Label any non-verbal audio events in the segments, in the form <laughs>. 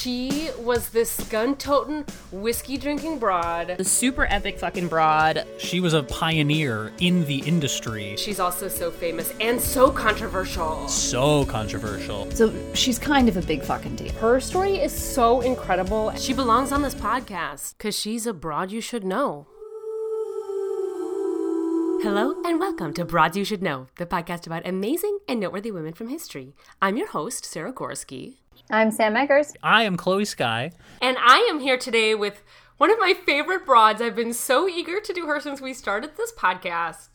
She was this gun toting, whiskey drinking broad. The super epic fucking broad. She was a pioneer in the industry. She's also so famous and so controversial. So controversial. So she's kind of a big fucking deal. Her story is so incredible. She belongs on this podcast because she's a broad you should know. Hello and welcome to Broads You Should Know, the podcast about amazing and noteworthy women from history. I'm your host, Sarah Gorski. I'm Sam Eggers. I am Chloe Sky. And I am here today with one of my favorite broads. I've been so eager to do her since we started this podcast.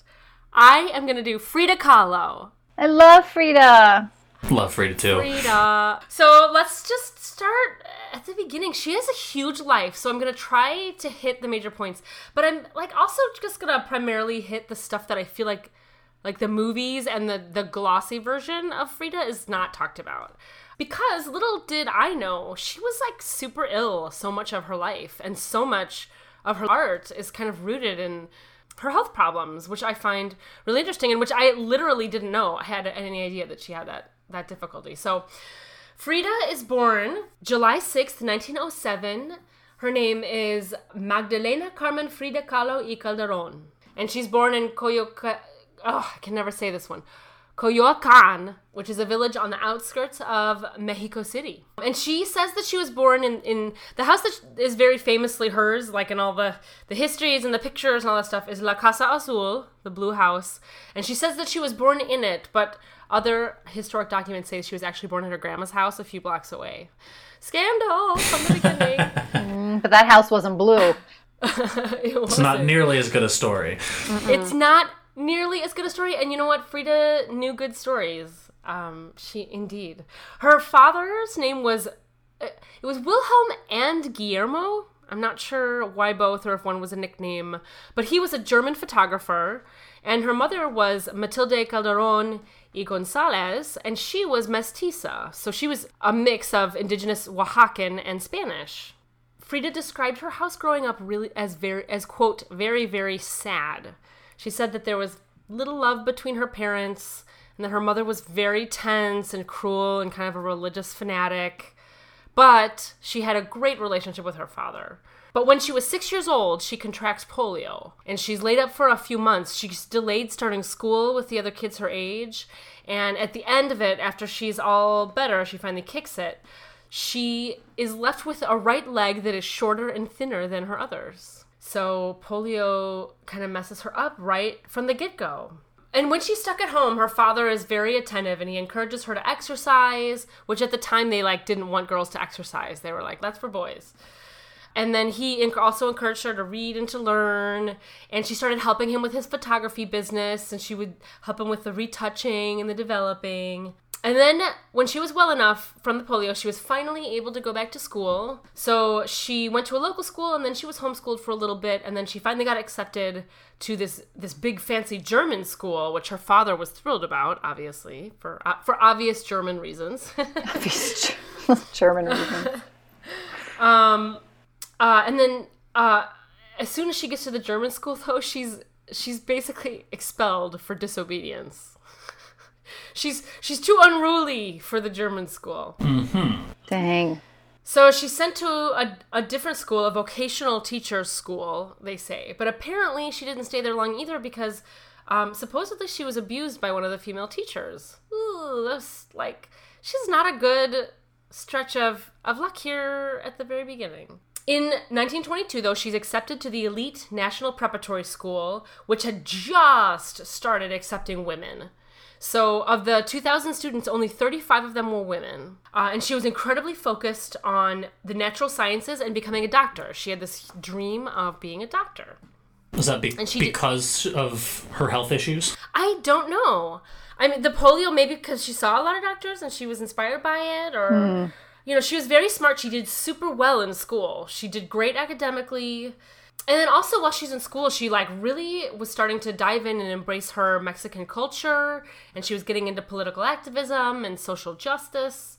I am going to do Frida Kahlo. I love Frida. Love Frida too. Frida. So let's just start at the beginning. She has a huge life, so I'm gonna try to hit the major points. But I'm like also just gonna primarily hit the stuff that I feel like like the movies and the the glossy version of Frida is not talked about. Because little did I know, she was like super ill so much of her life, and so much of her art is kind of rooted in her health problems, which I find really interesting and which I literally didn't know I had any idea that she had that that difficulty. So Frida is born July 6th, 1907. Her name is Magdalena Carmen Frida Kahlo y Calderon. And she's born in Coyoca... Oh, I can never say this one. Coyoacan, which is a village on the outskirts of Mexico City. And she says that she was born in, in the house that is very famously hers, like in all the, the histories and the pictures and all that stuff, is La Casa Azul, the blue house. And she says that she was born in it, but other historic documents say she was actually born at her grandma's house a few blocks away. Scandal from the beginning. <laughs> mm, but that house wasn't blue. <laughs> it it's not nearly as good a story. Mm-mm. It's not nearly as good a story. And you know what? Frida knew good stories. Um, she indeed. Her father's name was uh, it was Wilhelm and Guillermo. I'm not sure why both or if one was a nickname, but he was a German photographer, and her mother was Matilde Calderon y Gonzalez, and she was mestiza, so she was a mix of indigenous Oaxacan and Spanish. Frida described her house growing up really as very as quote very very sad. She said that there was little love between her parents and that her mother was very tense and cruel and kind of a religious fanatic. But she had a great relationship with her father. But when she was six years old, she contracts polio and she's laid up for a few months. She's delayed starting school with the other kids her age. And at the end of it, after she's all better, she finally kicks it. She is left with a right leg that is shorter and thinner than her others. So polio kind of messes her up right from the get go. And when she's stuck at home, her father is very attentive and he encourages her to exercise, which at the time they like didn't want girls to exercise. They were like, that's for boys. And then he also encouraged her to read and to learn. And she started helping him with his photography business. And she would help him with the retouching and the developing. And then, when she was well enough from the polio, she was finally able to go back to school. So she went to a local school, and then she was homeschooled for a little bit, and then she finally got accepted to this this big fancy German school, which her father was thrilled about, obviously for uh, for obvious German reasons. <laughs> obvious <laughs> German reasons. <laughs> um, uh, and then uh, as soon as she gets to the German school, though, she's she's basically expelled for disobedience she's she's too unruly for the German school. Mm-hmm. Dang. So she's sent to a, a different school, a vocational teacher's school, they say. But apparently she didn't stay there long either because um, supposedly she was abused by one of the female teachers. Ooh, that's like she's not a good stretch of, of luck here at the very beginning. In 1922, though, she's accepted to the elite National Preparatory School, which had just started accepting women. So, of the 2,000 students, only 35 of them were women. Uh, and she was incredibly focused on the natural sciences and becoming a doctor. She had this dream of being a doctor. Was that be- because did- of her health issues? I don't know. I mean, the polio, maybe because she saw a lot of doctors and she was inspired by it, or. Hmm. You know, she was very smart. She did super well in school. She did great academically and then also while she's in school she like really was starting to dive in and embrace her mexican culture and she was getting into political activism and social justice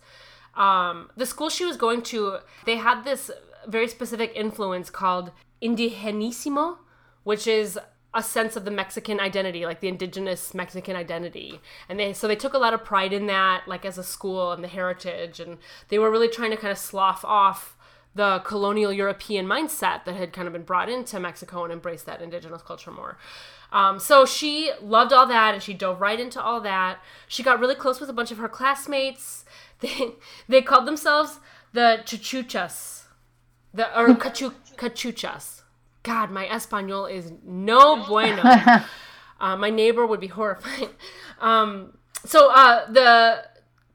um, the school she was going to they had this very specific influence called indigenismo which is a sense of the Mexican identity, like the indigenous Mexican identity. And they so they took a lot of pride in that, like as a school and the heritage, and they were really trying to kind of slough off the colonial European mindset that had kind of been brought into Mexico and embrace that indigenous culture more. Um, so she loved all that and she dove right into all that. She got really close with a bunch of her classmates. <laughs> They they called themselves the Chuchuchas, the or cachu, Cachuchas. God, my Espanol is no bueno. <laughs> uh, my neighbor would be horrified. Um, so uh, the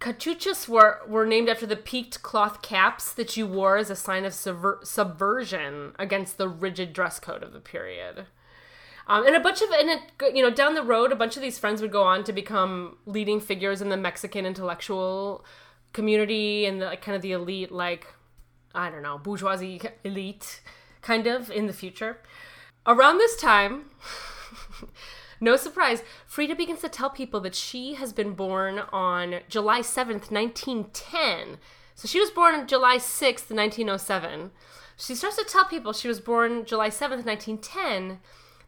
cachuchas were, were named after the peaked cloth caps that you wore as a sign of subver- subversion against the rigid dress code of the period. Um, and a bunch of, and it, you know, down the road, a bunch of these friends would go on to become leading figures in the Mexican intellectual community and the, like, kind of the elite, like, I don't know, bourgeoisie elite, kind of in the future. Around this time, <laughs> no surprise, Frida begins to tell people that she has been born on July 7th, 1910. So she was born on July 6th, 1907. She starts to tell people she was born July 7th, 1910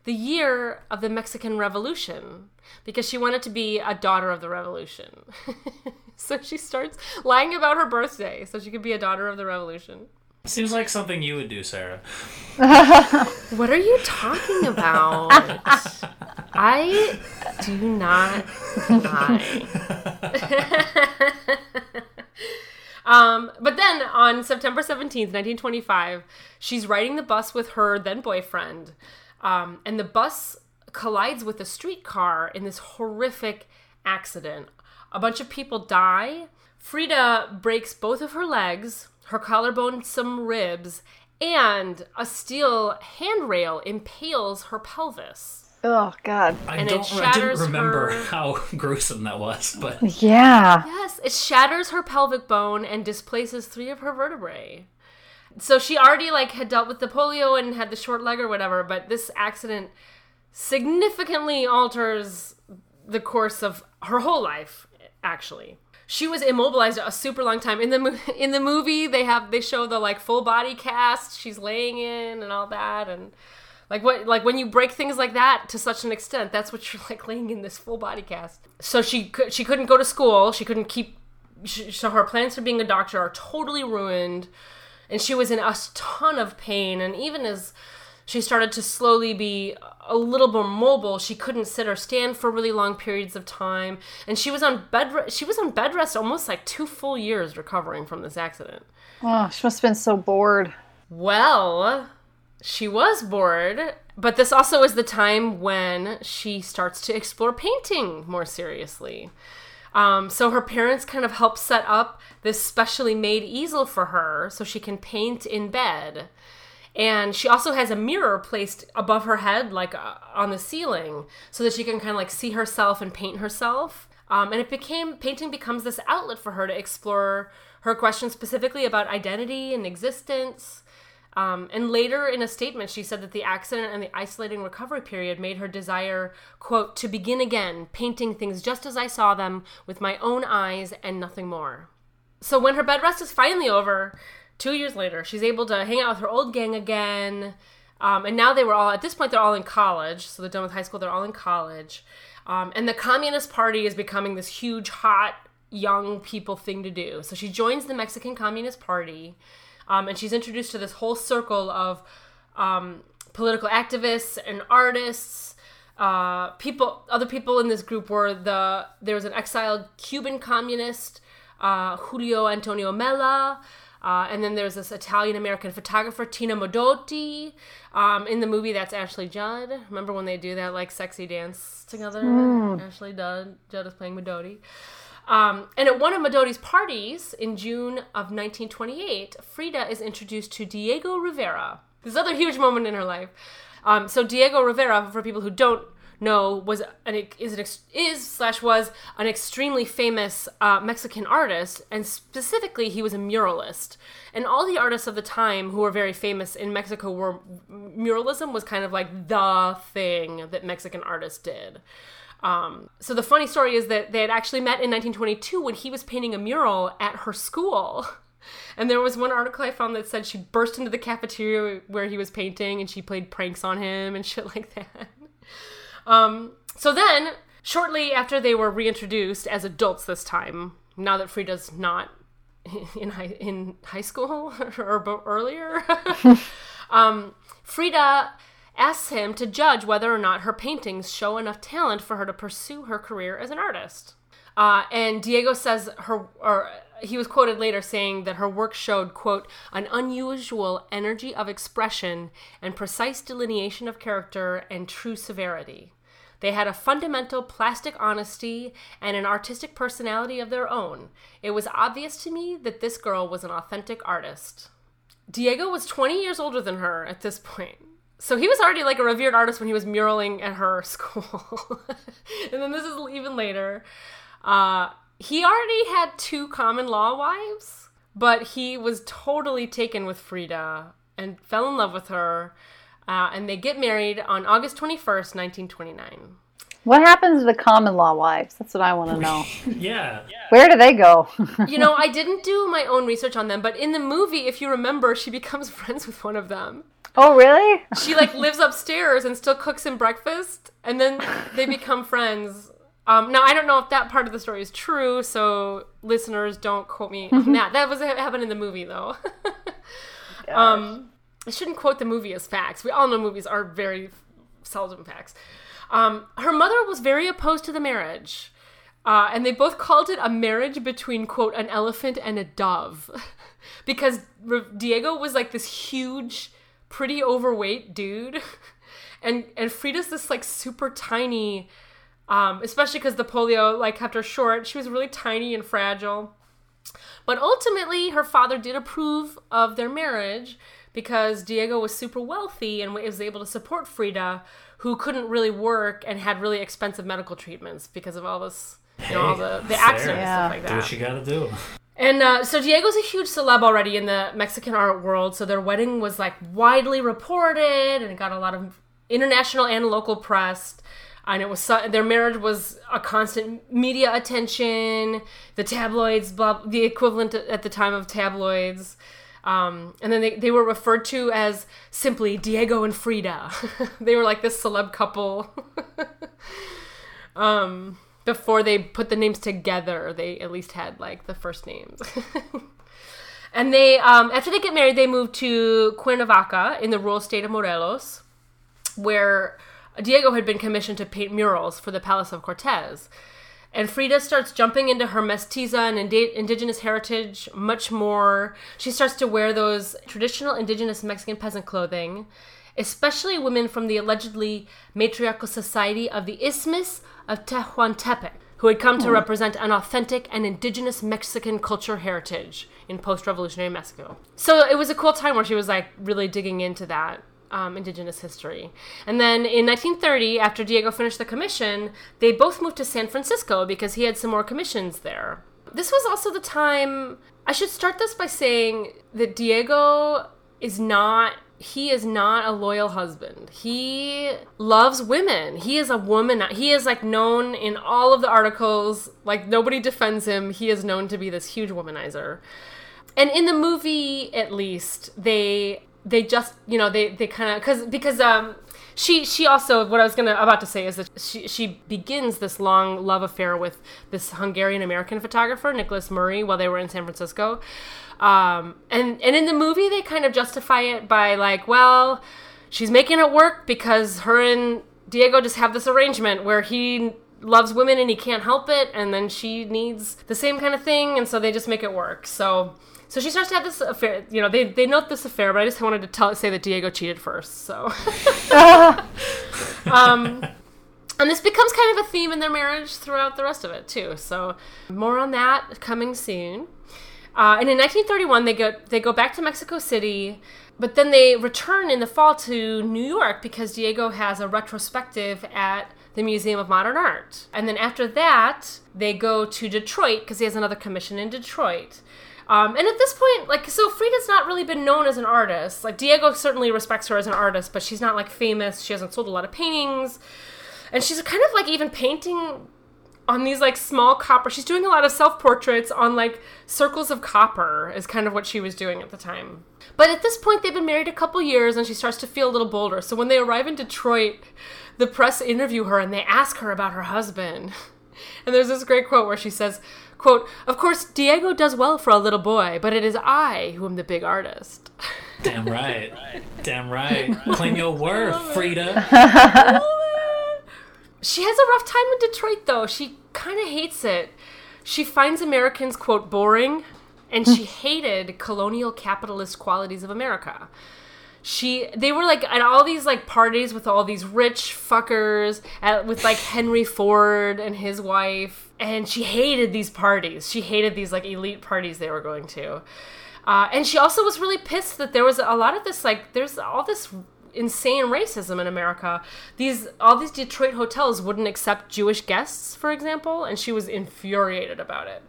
the year of the Mexican Revolution because she wanted to be a daughter of the revolution. <laughs> so she starts lying about her birthday so she could be a daughter of the revolution. Seems like something you would do, Sarah. <laughs> What are you talking about? <laughs> I do not lie. <laughs> um, but then on September 17th, 1925, she's riding the bus with her then boyfriend. Um, and the bus collides with a streetcar in this horrific accident. A bunch of people die. Frida breaks both of her legs, her collarbone, some ribs, and a steel handrail impales her pelvis. Oh God. I And don't. I didn't remember her- <laughs> how <laughs> gruesome that was, but Yeah. Yes, it shatters her pelvic bone and displaces three of her vertebrae. So she already like had dealt with the polio and had the short leg or whatever, but this accident significantly alters the course of her whole life actually. She was immobilized a super long time. In the mo- <laughs> in the movie, they have they show the like full body cast she's laying in and all that and like what like when you break things like that to such an extent, that's what you're <laughs> like laying in this full body cast. So she she couldn't go to school. She couldn't keep she, so her plans for being a doctor are totally ruined and she was in a ton of pain and even as she started to slowly be a little more mobile she couldn't sit or stand for really long periods of time and she was on bed re- she was on bed rest almost like two full years recovering from this accident Oh, she must have been so bored. well, she was bored, but this also is the time when she starts to explore painting more seriously. Um, so her parents kind of help set up this specially made easel for her so she can paint in bed. And she also has a mirror placed above her head, like uh, on the ceiling, so that she can kind of like see herself and paint herself. Um, and it became painting becomes this outlet for her to explore her questions specifically about identity and existence. Um, and later in a statement, she said that the accident and the isolating recovery period made her desire, quote, to begin again, painting things just as I saw them with my own eyes and nothing more. So when her bed rest is finally over, two years later, she's able to hang out with her old gang again. Um, and now they were all, at this point, they're all in college. So they're done with high school, they're all in college. Um, and the Communist Party is becoming this huge, hot, young people thing to do. So she joins the Mexican Communist Party. Um, and she's introduced to this whole circle of um, political activists and artists. Uh, people, other people in this group were the there was an exiled Cuban communist, uh, Julio Antonio Mella, uh, and then there's this Italian American photographer Tina Modotti. Um, in the movie, that's Ashley Judd. Remember when they do that like sexy dance together? Ashley Judd, Judd is playing Modotti. Um, and at one of Modotti's parties in June of 1928, Frida is introduced to Diego Rivera. This other huge moment in her life. Um, so Diego Rivera, for people who don't know, was an is an is slash was an extremely famous uh, Mexican artist, and specifically he was a muralist. And all the artists of the time who were very famous in Mexico were muralism was kind of like the thing that Mexican artists did. Um, so the funny story is that they had actually met in 1922 when he was painting a mural at her school. <laughs> And there was one article I found that said she burst into the cafeteria where he was painting and she played pranks on him and <laughs> shit like that. um, so then, shortly after they were reintroduced as adults this time, now that Frida's not <laughs> in high in high school or earlier, um, Frida asks him to judge whether or not her paintings show enough talent for her to pursue her career as an artist. Uh, and Diego says her, or he was quoted later saying that her work showed, quote, an unusual energy of expression and precise delineation of character and true severity. They had a fundamental plastic honesty and an artistic personality of their own. It was obvious to me that this girl was an authentic artist. Diego was 20 years older than her at this point. So he was already like a revered artist when he was muraling at her <laughs> school. and then this is even later. Uh, he already had two common law wives, but he was totally taken with Frida and fell in love with her. Uh, and they get married on August 21st, 1929. What happens to the common law wives? That's what I want to know. <laughs> Yeah. Where do they go? <laughs> you know, I didn't do my own research on them, but in the movie, if you remember, she becomes <laughs> friends with one of them. oh, really? She like lives upstairs and still cooks him breakfast, and then they become friends. Um, now I don't know if that part of the story is true, so listeners don't quote me on that. That was happened in the movie though. um, I shouldn't quote the movie as facts. We all know movies are very seldom facts. Um, her mother was very opposed to the marriage. Uh, and they both called it a marriage between quote an elephant and a dove. <laughs> Because diego was like this huge pretty overweight dude. <laughs> And and frida's this like super tiny um, especially because the polio like kept her short. She was really tiny and fragile. But ultimately her father did approve of their marriage because diego was super wealthy and was able to support frida who couldn't really work and had really expensive medical treatments because of all this you know, all the, the accidents and Yeah. stuff like that. Do what you gotta do. And uh, so Diego's a huge celeb already in the Mexican art world. So their wedding was like widely reported and it got a lot of international and local press. And it was su- their marriage was a constant media attention. The tabloids, blah, the equivalent at the time of tabloids. Um, and then they, they were referred to as simply Diego and Frida. <laughs> they were like this celeb couple. <laughs> um, before they put the names together, they at least had like the first names. <laughs> and they, um, after they get married, they move to Cuernavaca in the rural state of Morelos, where Diego had been commissioned to paint murals for the Palace of Cortez. And Frida starts jumping into her mestiza and indi- indigenous heritage much more. She starts to wear those traditional indigenous Mexican peasant clothing, especially women from the allegedly matriarchal society of the Isthmus of Tehuantepec, who had come to hmm. represent an authentic and indigenous Mexican culture heritage in post revolutionary Mexico. So it was a cool time where she was like really digging into that um, indigenous history. And then in 1930, after Diego finished the commission, they both moved to San Francisco because he had some more commissions there. This was also the time. I should start this by saying that Diego is not. He is not a loyal husband. He loves women. He is a woman. He is like known in all of the articles. Like nobody defends him. He is known to be this huge womanizer and in the movie at least they they just you know they they kind of because because um she she also what I was gonna about to say is that she she begins this long love affair with this Hungarian American photographer Nicholas Murray while they were in San Francisco, um and and in the movie they kind of justify it by like well she's making it work because her and Diego just have this arrangement where he loves women and he can't help it and then she needs the same kind of thing and so they just make it work. So so she starts to have this affair you know they, they note this affair but i just wanted to tell say that diego cheated first so <laughs> um and this becomes kind of a theme in their marriage throughout the rest of it too so more on that coming soon uh, and in 1931 they go they go back to mexico city but then they return in the fall to New York because Diego has a retrospective at the Museum of Modern Art. And then after that, they go to Detroit because he has another commission in Detroit. Um, and at this point, like, so Frida's not really been known as an artist. Like, Diego certainly respects her as an artist, but she's not, like, famous. She hasn't sold a lot of paintings. And she's kind of, like, even painting on these like small copper. She's doing a lot of self portraits on like circles of copper, is kind of what she was doing at the time. But at this point, they've been married a couple years and she starts to feel a little bolder. So when they arrive in Detroit, the press interview her and they ask her about her husband. <laughs> And there's this great quote where she says, quote, Of course, Diego does well for a little boy, but it is I who am the big artist. Damn right. <laughs> Damn right. Claim your worth, Frida. She has a rough time in Detroit, though. She kind of hates it. She finds Americans, quote, boring, and she <laughs> hated colonial capitalist qualities of America. She, they were like at all these like parties with all these rich fuckers, at, with like Henry Ford and his wife, and she hated these parties. She hated these like elite parties they were going to. Uh, and she also was really pissed that there was a lot of this like there's all this insane racism in America. These all these Detroit hotels wouldn't accept Jewish guests, for example, and she was infuriated about it.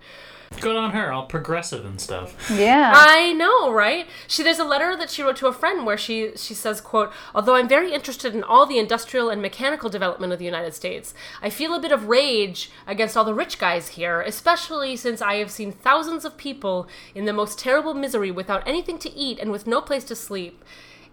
Good on her, all progressive and stuff. Yeah. I know, right? She there's a letter that she wrote to a friend where she she says, quote, "Although I'm very interested in all the industrial and mechanical development of the United States, I feel a bit of rage against all the rich guys here, especially since I have seen thousands of people in the most terrible misery without anything to eat and with no place to sleep.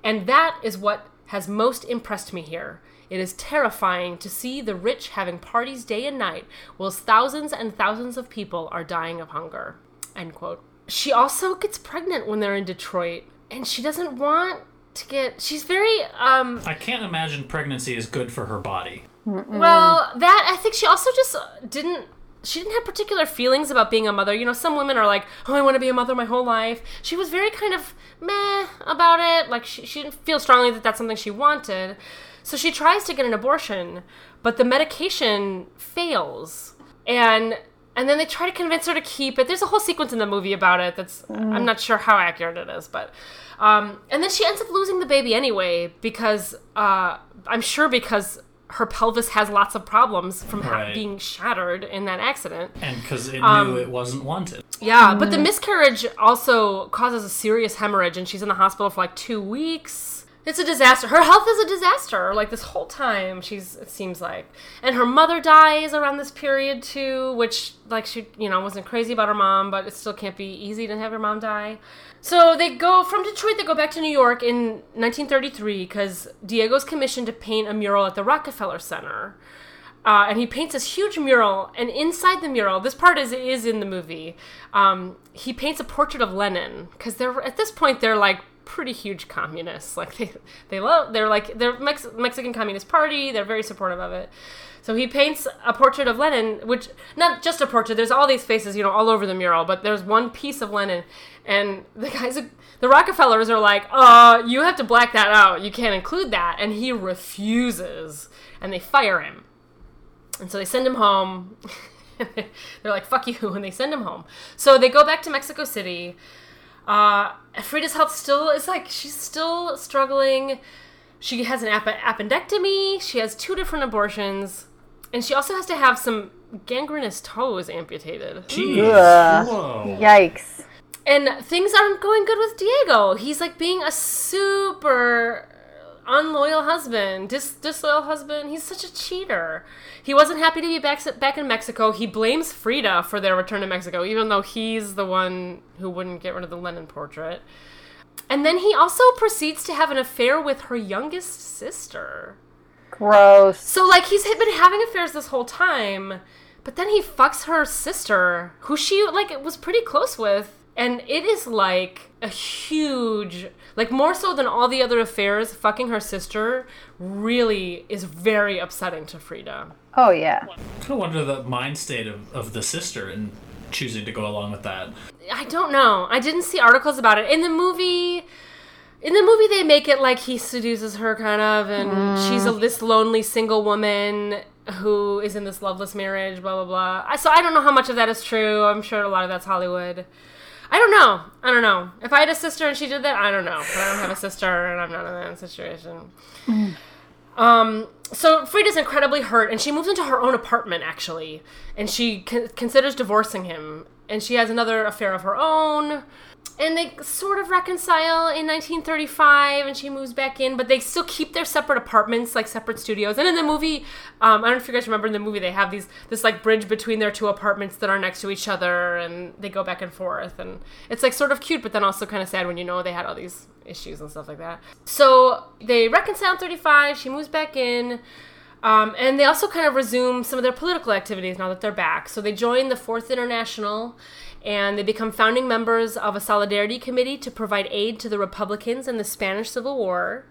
And that is what has most impressed me here. It is terrifying to see the rich having parties day and night, whilst thousands and thousands of people are dying of hunger. End quote. She also gets pregnant when they're in Detroit, and she doesn't want to get. She's very um. I can't imagine pregnancy is good for her body. Well, that I think she also just didn't. She didn't have particular feelings about being a mother. You know, some women are like, "Oh, I want to be a mother my whole life." She was very kind of meh about it. Like she, she didn't feel strongly that that's something she wanted. So she tries to get an abortion, but the medication fails, and and then they try to convince her to keep it. There's a whole sequence in the movie about it. That's I'm not sure how accurate it is, but um, and then she ends up losing the baby anyway because uh, I'm sure because her pelvis has lots of problems from ha- Right. being shattered in that accident. And because it Um, knew it wasn't wanted. Yeah, but the miscarriage also causes a serious hemorrhage, and she's in the hospital for like two weeks. It's a disaster. Her health is a disaster. Like this whole time, she's it seems like, and her mother dies around this period too, which like she you know wasn't crazy about her mom, but it still can't be easy to have your mom die. So they go from Detroit. They go back to New York in 1933 because Diego's commissioned to paint a mural at the Rockefeller Center. Uh, and he paints this huge mural, and inside the mural, this part is is in the movie. Um, he paints a portrait of Lenin because they're at this point they're like pretty huge communists. Like they they love they're like they're Mex- Mexican Communist Party. They're very supportive of it. So he paints a portrait of Lenin, which not just a portrait. There's all these faces, you know, all over the mural, but there's one piece of Lenin, and the guys, the Rockefellers are like, "Uh, you have to black that out. You can't include that," and he refuses, and they fire him. And so they send him home. <laughs> They're like, fuck you, and they send him home. So they go back to Mexico City. Uh, Frida's health still is like, she's still struggling. She has an app- appendectomy, she has two different abortions, and she also has to have some gangrenous toes amputated. Jeez. Whoa. Yikes. And things aren't going good with Diego. He's like being a super unloyal husband, dis- disloyal husband. He's such a cheater. He wasn't happy to be back back in Mexico. He blames Frida for their return to Mexico, even though he's the one who wouldn't get rid of the Lenin portrait. And then he also proceeds to have an affair with her youngest sister. Gross. So like he's been having affairs this whole time, but then he fucks her sister, who she like was pretty close with, and it is like a huge like more so than all the other affairs, fucking her sister really is very upsetting to Frida. Oh yeah. I wonder the mind state of, of the sister and choosing to go along with that. I don't know. I didn't see articles about it. In the movie in the movie they make it like he seduces her kind of and mm. she's a this lonely single woman who is in this loveless marriage, blah blah blah. I, so I don't know how much of that is true. I'm sure a lot of that's Hollywood. I don't know. I don't know. If I had a sister and she did that, I don't know. But I don't have a sister and I'm not in that situation. Um, so Frida's incredibly hurt, and she moves into her own apartment actually, and she con- considers divorcing him, and she has another affair of her own, and they sort of reconcile in 1935 and she moves back in but they still keep their separate apartments like separate studios and in the movie um, i don't know if you guys remember in the movie they have these this like bridge between their two apartments that are next to each other and they go back and forth and it's like sort of cute but then also kind of sad when you know they had all these issues and stuff like that so they reconcile in 35 she moves back in um, and they also kind of resume some of their political activities now that they're back. So they join the Fourth International and they become founding members of a solidarity committee to provide aid to the Republicans in the Spanish Civil War.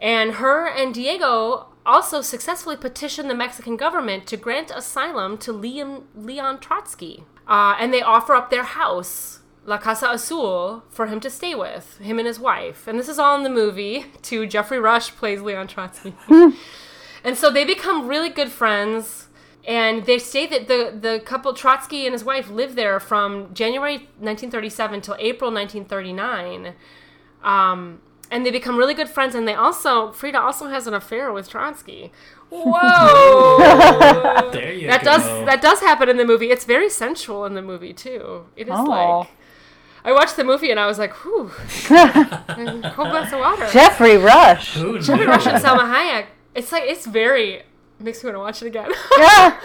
And her and Diego also successfully petitioned the Mexican government to grant asylum to Leon, Leon Trotsky. Uh, and they offer up their house, La Casa Azul, for him to stay with, him and his wife. And this is all in the movie, too. Geoffrey Rush plays Leon Trotsky. <laughs> and so they become really good friends. And they say that the, the couple, Trotsky and his wife, lived there from January 1937 till April 1939. Um, and they become really good friends. And they also, Frida also has an affair with Trotsky. <laughs> Whoa! There you that go. does that does happen in the movie. It's very sensual in the movie too. It is Oh. like I watched the movie and I was like, whew, <laughs> and cold glass of water. Geoffrey Rush. Who? Geoffrey Rush and Salma Hayek. It's like it's very makes me want to watch it again. <laughs> Yeah.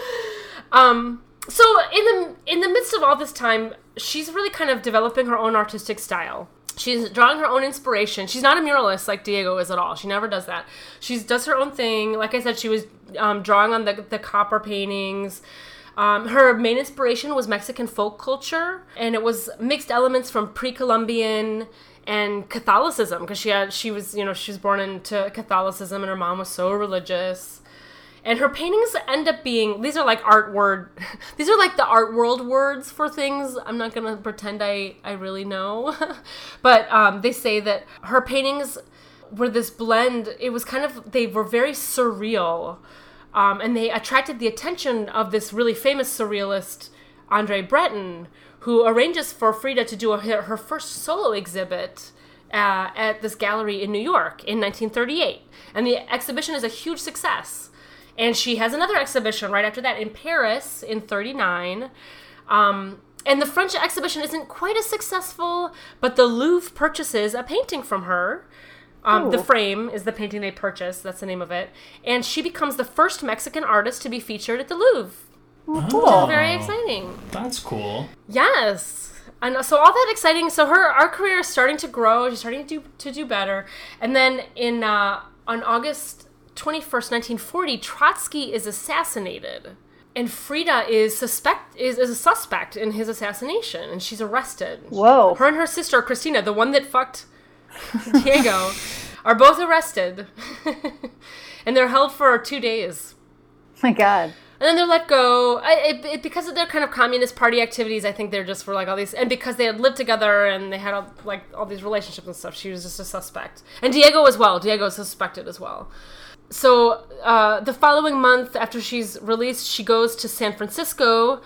Um, so in the in the midst of all this time, she's really kind of developing her own artistic style. She's drawing her own inspiration. She's not a muralist like Diego is at all. She never does that. She does her own thing. Like I said, she was um, drawing on the the copper paintings. Um, her main inspiration was Mexican folk culture, and it was mixed elements from pre-Columbian and Catholicism because she had she was you know she was born into Catholicism, and her mom was so religious and her paintings end up being these are like art word <laughs> these are like the art world words for things. I'm not gonna pretend i i really know. <laughs> But um, they say that her paintings were this blend it was kind of they were very surreal. Um, and they attracted the attention of this really famous surrealist andre breton who arranges for frida to do a, her first solo exhibit uh, at this gallery in new york in 1938 and the exhibition is a huge success and she has another exhibition right after that in Paris in 39. Um, and the French exhibition isn't quite as successful, but the Louvre purchases a painting from her. Um, the frame is the painting they purchased. That's the name of it. And she becomes the first Mexican artist to be featured at the Louvre. Oh, Very exciting. That's cool. Yes. And so all that exciting. So her our career is starting to grow. She's starting to do to do better. And then in uh, on August twenty first, nineteen forty, Trotsky is assassinated, and Frida is suspect is, is a suspect in his assassination, and she's arrested. Whoa. Her and her sister Cristina, the one that fucked <laughs> Diego, are both arrested, <laughs> and they're held for two days. my God. And then they're let go. I, it, it, because of their kind of communist party activities, I think they're just for like all these, and because they had lived together and they had all, like all these relationships and stuff, she was just a suspect. And Diego as well. Diego is suspected as well. So uh, the following month, after she's released, she goes to San Francisco,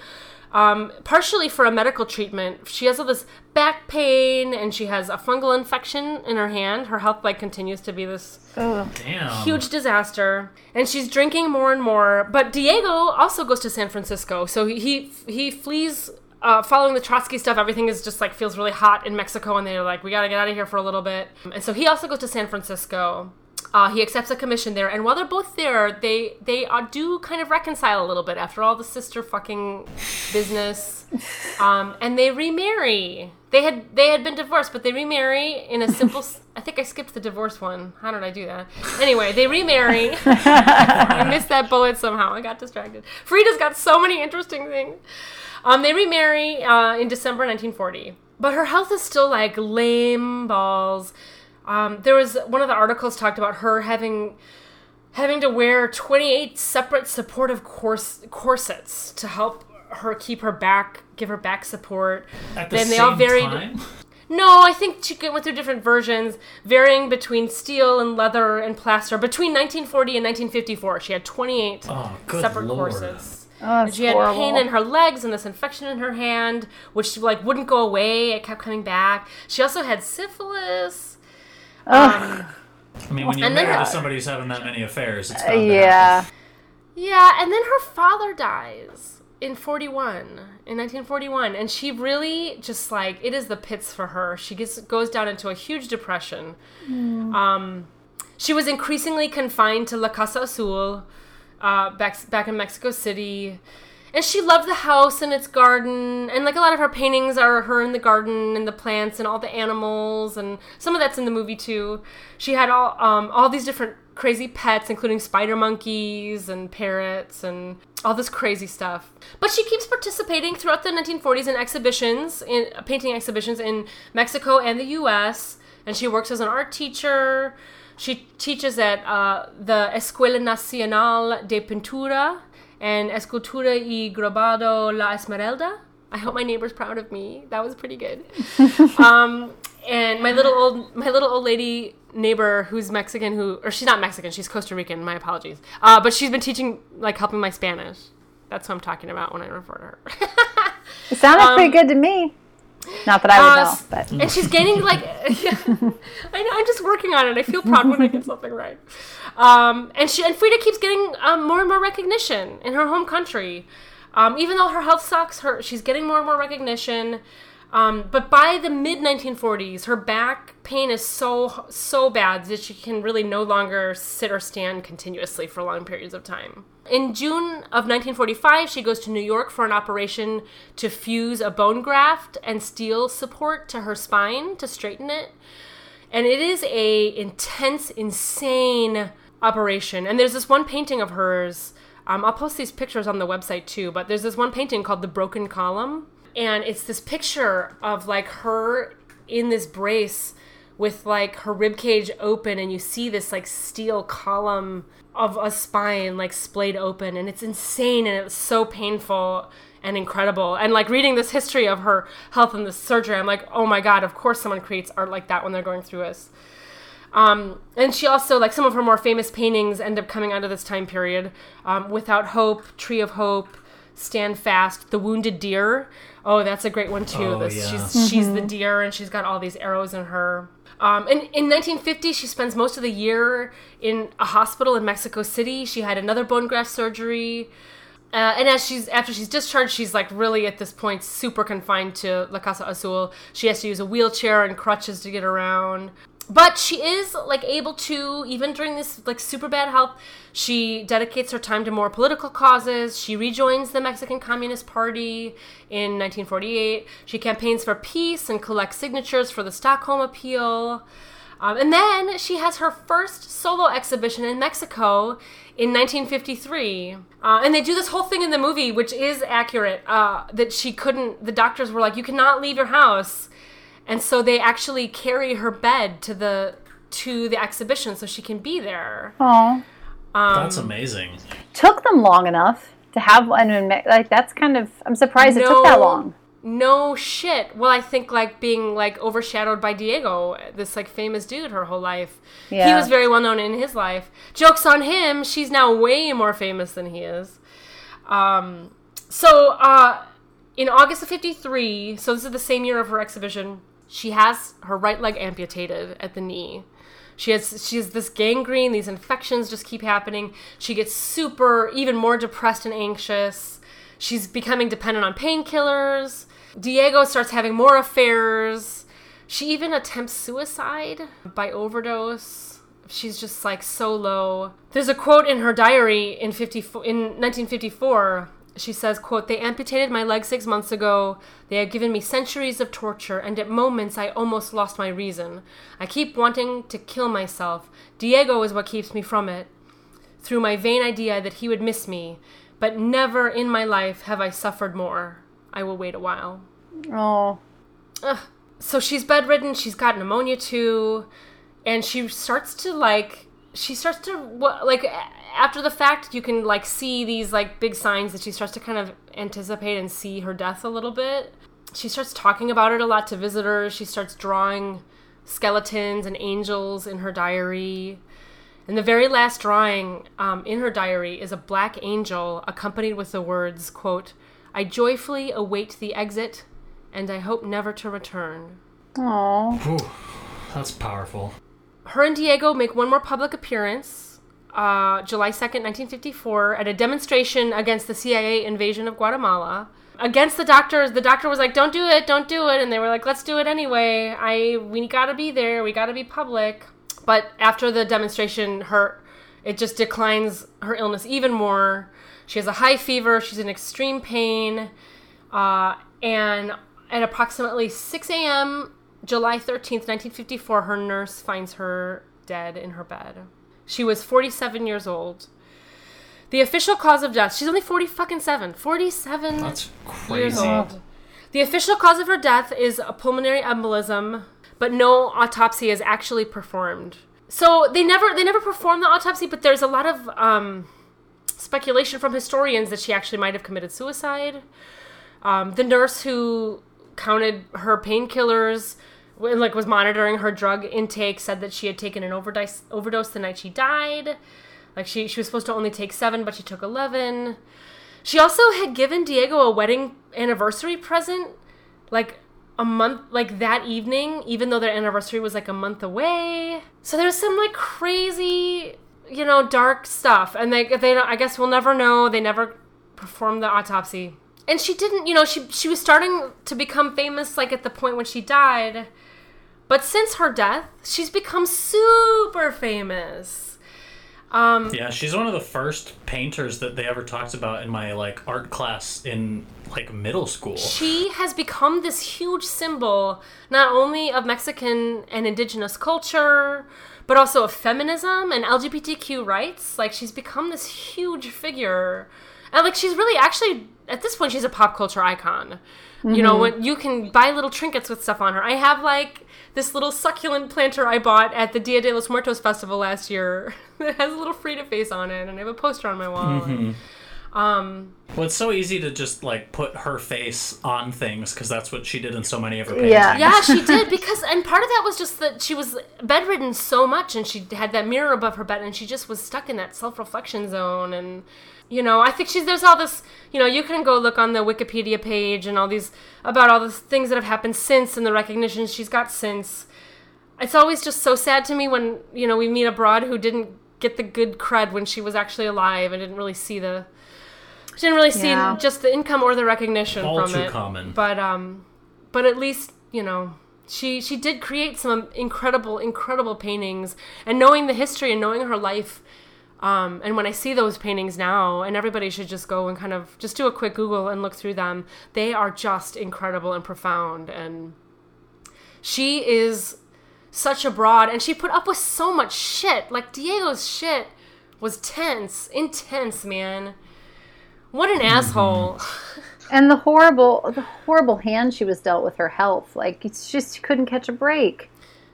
um, partially for a medical treatment. She has all this back pain, and she has a fungal infection in her hand. Her health like continues to be this Damn. huge disaster. And she's drinking more and more. But diego also goes to san francisco. So he he flees uh, following the trotsky stuff. Everything is just like feels really hot in mexico and they're like we gotta get out of here for a little bit. And so he also goes to san francisco uh, he accepts a commission there and while they're both there they they uh, do kind of reconcile a little bit after all the sister fucking business. <laughs> Um, and they remarry. They had they had been divorced but they remarry in a simple I think i skipped the divorce one. How did i do that? Anyway they remarry. <laughs> I missed that bullet somehow. I got distracted. Frida's got so many interesting things. Um, they remarry uh, in december 1940 but her health is still like lame balls um, there was one of the articles talked about her having having to wear 28 separate supportive cors- corsets to help her keep her back give her back support. At the then they same all varied time? no i think she went through different versions varying between steel and leather and plaster. Between 1940 and 1954 she had 28 Oh, separate lord. corsets. Oh, and that's she had pain in her legs and this infection in her hand which like wouldn't go away. It kept coming back. She also had syphilis Ugh. I mean, when you're And married her- to somebody who's having that many affairs, it's bound to yeah. Yeah, and then her father dies. in 41 in 1941 and she really just like it is the pits for her she gets goes down into a huge depression um she was increasingly confined to la casa azul uh back back in mexico city and she loved the house and its garden and like a lot of her paintings are her in the garden and the plants and all the animals and some of that's in the movie too. She had all um all these different crazy pets including spider monkeys and parrots and all this crazy stuff. But she keeps participating throughout the 1940s in exhibitions in painting exhibitions in mexico and the us and she works as an art teacher. She teaches at uh, the escuela nacional de pintura and Escultura y Grabado La Esmeralda. I hope my neighbor's proud of me. That was pretty good. <laughs> um, and my little old my little old lady neighbor who's Mexican who or she's not Mexican, she's Costa Rican, my apologies. Uh, but she's been teaching like helping my Spanish. That's what I'm talking about when I refer to her. <laughs> It sounded pretty good to me. Not that I would Uh, know, but and she's gaining like yeah, <laughs> I know I'm just working on it. I feel proud when I get something right. Um, and she and Frida keeps getting um, more and more recognition in her home country. Um, even though her health sucks, her she's getting more and more recognition. Um, but by the mid 1940s, her back pain is so so bad that she can really no longer sit or stand continuously for long periods of time. In June of 1945, she goes to New York for an operation to fuse a bone graft and steel support to her spine to straighten it. And it is a intense, insane operation. And there's this one painting of hers. Um, I'll post these pictures on the website too. But there's this one painting called "The Broken Column," and it's this picture of like her in this brace with like her rib cage open, and you see this like steel column of a spine like splayed open, and it's insane and it's so painful and incredible. And like reading this history of her health and the surgery, I'm like, oh my god, of course someone creates art like that when they're going through this. Um, and she also, like some of her more famous paintings, end up coming out of this time period. Um, Without Hope, Tree of Hope, Stand Fast, The Wounded Deer. Oh, that's a great one too. Oh, this, yeah. She's she's the deer, and she's got all these arrows in her. Um, and in 1950, she spends most of the year in a hospital in Mexico City. She had another bone graft surgery. Uh, and as she's after she's discharged, she's like really at this point super confined to La Casa Azul. She has to use a wheelchair and crutches to get around. But she is like able to even during this like super bad health. She dedicates her time to more political causes. She rejoins the Mexican Communist Party in 1948. She campaigns for peace and collects signatures for the Stockholm Appeal. Um, and then she has her first solo exhibition in Mexico in 1953. Uh, and they do this whole thing in the movie, which is accurate, uh, that she couldn't, the doctors were like, you cannot leave your house. And so they actually carry her bed to the to the exhibition so she can be there. oh, That's amazing. took them long enough to have one. in Like that's kind of. I'm surprised it took that long. No shit. Well, I think like being like overshadowed by Diego, this like famous dude her whole life. Yeah. He was very well known in his life. Jokes on him, she's now way more famous than he is. Um so uh in August of 53, so this is the same year of her exhibition, she has her right leg amputated at the knee. She has she has this gangrene, these infections just keep happening. She gets super even more depressed and anxious. She's becoming dependent on painkillers. Diego starts having more affairs. She even attempts suicide by overdose. She's just like so low. There's a quote in her diary in 54 in 1954. She says, quote, They amputated my leg six months ago. They have given me centuries of torture, and at moments I almost lost my reason. I keep wanting to kill myself. Diego is what keeps me from it. Through my vain idea that he would miss me, but never in my life have I suffered more. I will wait a while. Oh, So she's bedridden, she's got pneumonia too, and she starts to like she starts to like after the fact you can like see these like big signs that she starts to kind of anticipate and see her death a little bit. She starts talking about it a lot to visitors. She starts drawing skeletons and angels in her diary. And the very last drawing um, in her diary is a black angel accompanied with the words, quote, I joyfully await the exit, and I hope never to return. oh, Whew, that's powerful. Her and Diego make one more public appearance uh, July 2nd, 1954, at a demonstration against the CIA invasion of Guatemala. Against the doctors, the doctor was like, "Don't do it, don't do it," and they were like, "Let's do it anyway. I we gotta be there, we gotta be public." But after the demonstration, her it just declines her illness even more. She has a high fever. She's in extreme pain, uh, and at approximately 6 a.m. July 13th, 1954, her nurse finds her dead in her bed. She was 47 years old. The official cause of death, she's only 40 fucking 7. 47 That's years crazy. old. The official cause of her death is a pulmonary embolism, but no autopsy is actually performed. So they never they never perform the autopsy, but there's a lot of um, speculation from historians that she actually might have committed suicide. Um, the nurse who counted her painkillers like was monitoring her drug intake said that she had taken an overdose overdose the night she died. Like she she was supposed to only take seven, but she took eleven. She also had given Diego a wedding anniversary present, like a month, like that evening, even though their anniversary was like a month away. So there's some like crazy, you know, dark stuff, and they they. I guess we'll never know. They never performed the autopsy, and she didn't. You know, she she was starting to become famous like at the point when she died, but since her death, she's become super famous. Um, Yeah, she's one of the first painters that they ever talked about in my like art class in like middle school. she has become this huge symbol not only of Mexican and indigenous culture, but also of feminism and LGBTQ rights. Like she's become this huge figure. And like she's really actually at this point she's a pop culture icon. You know, when you can buy little trinkets with stuff on her. I have like this little succulent planter I bought at the Dia de los Muertos festival last year <laughs> that has a little Frida face on it, and I have a poster on my wall. and- um, Well, it's so easy to just like put her face on things because that's what she did in so many of her paintings. Yeah. Yeah, she did because, and part of that was just that she was bedridden so much, and she had that mirror above her bed, and she just was stuck in that self-reflection zone. And you know, I think she's there's all this. You know, you can go look on the Wikipedia page and all these about all the things that have happened since and the recognition she's got since. It's always just so sad to me when you know we meet abroad who didn't get the good cred when she was actually alive and didn't really see the. She didn't really see Yeah. just the income or the recognition All from too it common. but um but at least you know she she did create some incredible incredible paintings and knowing the history and knowing her life um, and when I see those paintings now, and everybody should just go and kind of just do a quick Google and look through them, they are just incredible and profound. And she is such a broad, and she put up with so much shit. Like Diego's shit was tense, intense, man. What an asshole. <laughs> And the horrible, the horrible hand she was dealt with her health. Like it's just she couldn't catch a break.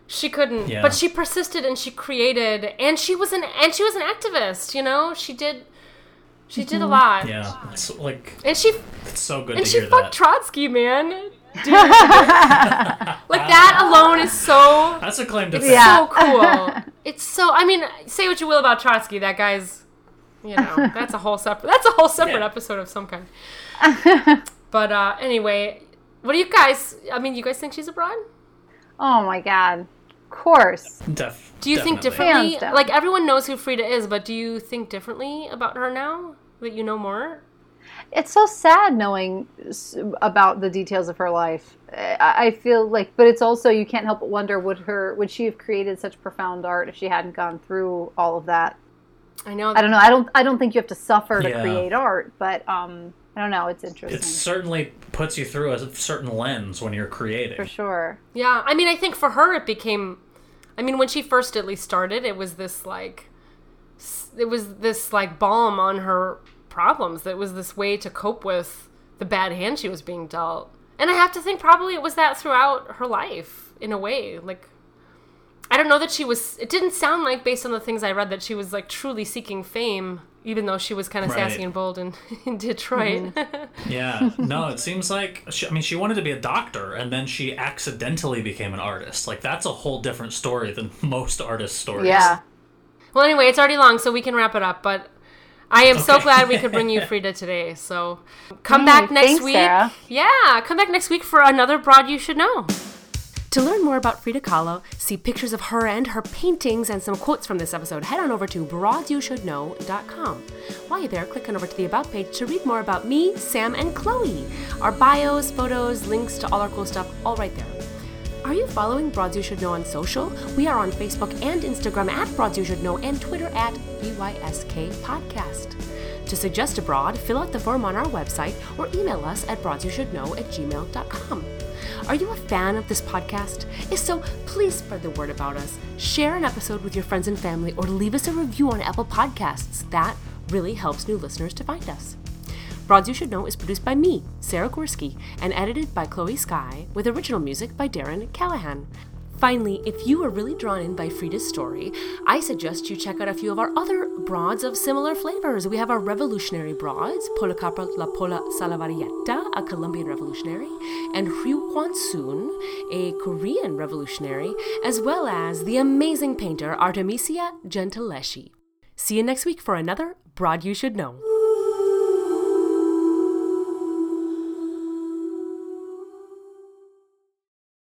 She couldn't, Yeah. but she persisted and she created, and she was an and she was an activist. You know, she did, she did a lot. Yeah, it's like and she it's so good and to she hear fucked that. Trotsky, man. <laughs> Dude. like that alone is so That's a claim to fame. Yeah. so <laughs> cool. It's so. I mean, say what you will about Trotsky, that guy's, you know, <laughs> that's a whole separate. That's a whole separate Yeah. episode of some kind. but uh anyway, what do you guys? I mean, you guys think she's a broad? Oh my god. Of course. Def- Do you think differently? Like everyone knows who Frida is, but do you think differently about her now that you know more? It's so sad knowing about the details of her life. I I feel like, but it's also you can't help but wonder would her would she have created such profound art if she hadn't gone through all of that? I know. I don't know. I don't. I don't think you have to suffer to Yeah. create art, but um, I don't know. It's interesting It certainly puts you through a certain lens when you're creating. for sure. Yeah, I mean, I think for her it became. I mean, when she first at least started, it was this like, it was this like balm on her problems. That was this way to cope with the bad hand she was being dealt. And I have to think probably it was that throughout her life in a way. Like, I don't know that she was. It didn't sound like based on the things I read that she was like truly seeking fame, even though she was kind of Right. sassy and bold in, <laughs> in Detroit. Mm-hmm. <laughs> Yeah, no, it seems like she, I mean she wanted to be a doctor and then she accidentally became an artist. Like that's a whole different story than <laughs> most artist stories. Yeah. Well, anyway, it's already long, so we can wrap it up. But I am so glad we could bring you Frida today. So come back next thanks, week. Sarah. Yeah, come back next week for another broad you should know. To learn more about Frida Kahlo, see pictures of her and her paintings, and some quotes from this episode, head on over to broadsyoushouldknow.com. While you're there, click on over to the About page to read more about me, Sam, and Chloe. Our bios, photos, links to all our cool stuff, all right there. Are you following Broads You Should Know on social? We are on Facebook and Instagram at Broads You Should Know and Twitter at BYSK Podcast. To suggest a broad, fill out the form on our website or email us at broadsyoushouldknow at gmail.com. Are you a fan of this podcast? If so, please spread the word about us. Share an episode with your friends and family or leave us a review on Apple Podcasts. That really helps new listeners to find us. Broads You Should Know is produced by me, Sarah Gorski, and edited by Chloe Sky, with original music by Darren Callahan. Finally, if you were really drawn in by Frida's story, I suggest you check out a few of our other broads of similar flavors. We have our revolutionary broads, Policarpa La Pola Salavarrieta, a Colombian revolutionary, and Ryu Hwan-soon, a Korean revolutionary, as well as the amazing painter Artemisia Gentileschi. See you next week for another Broad You Should Know.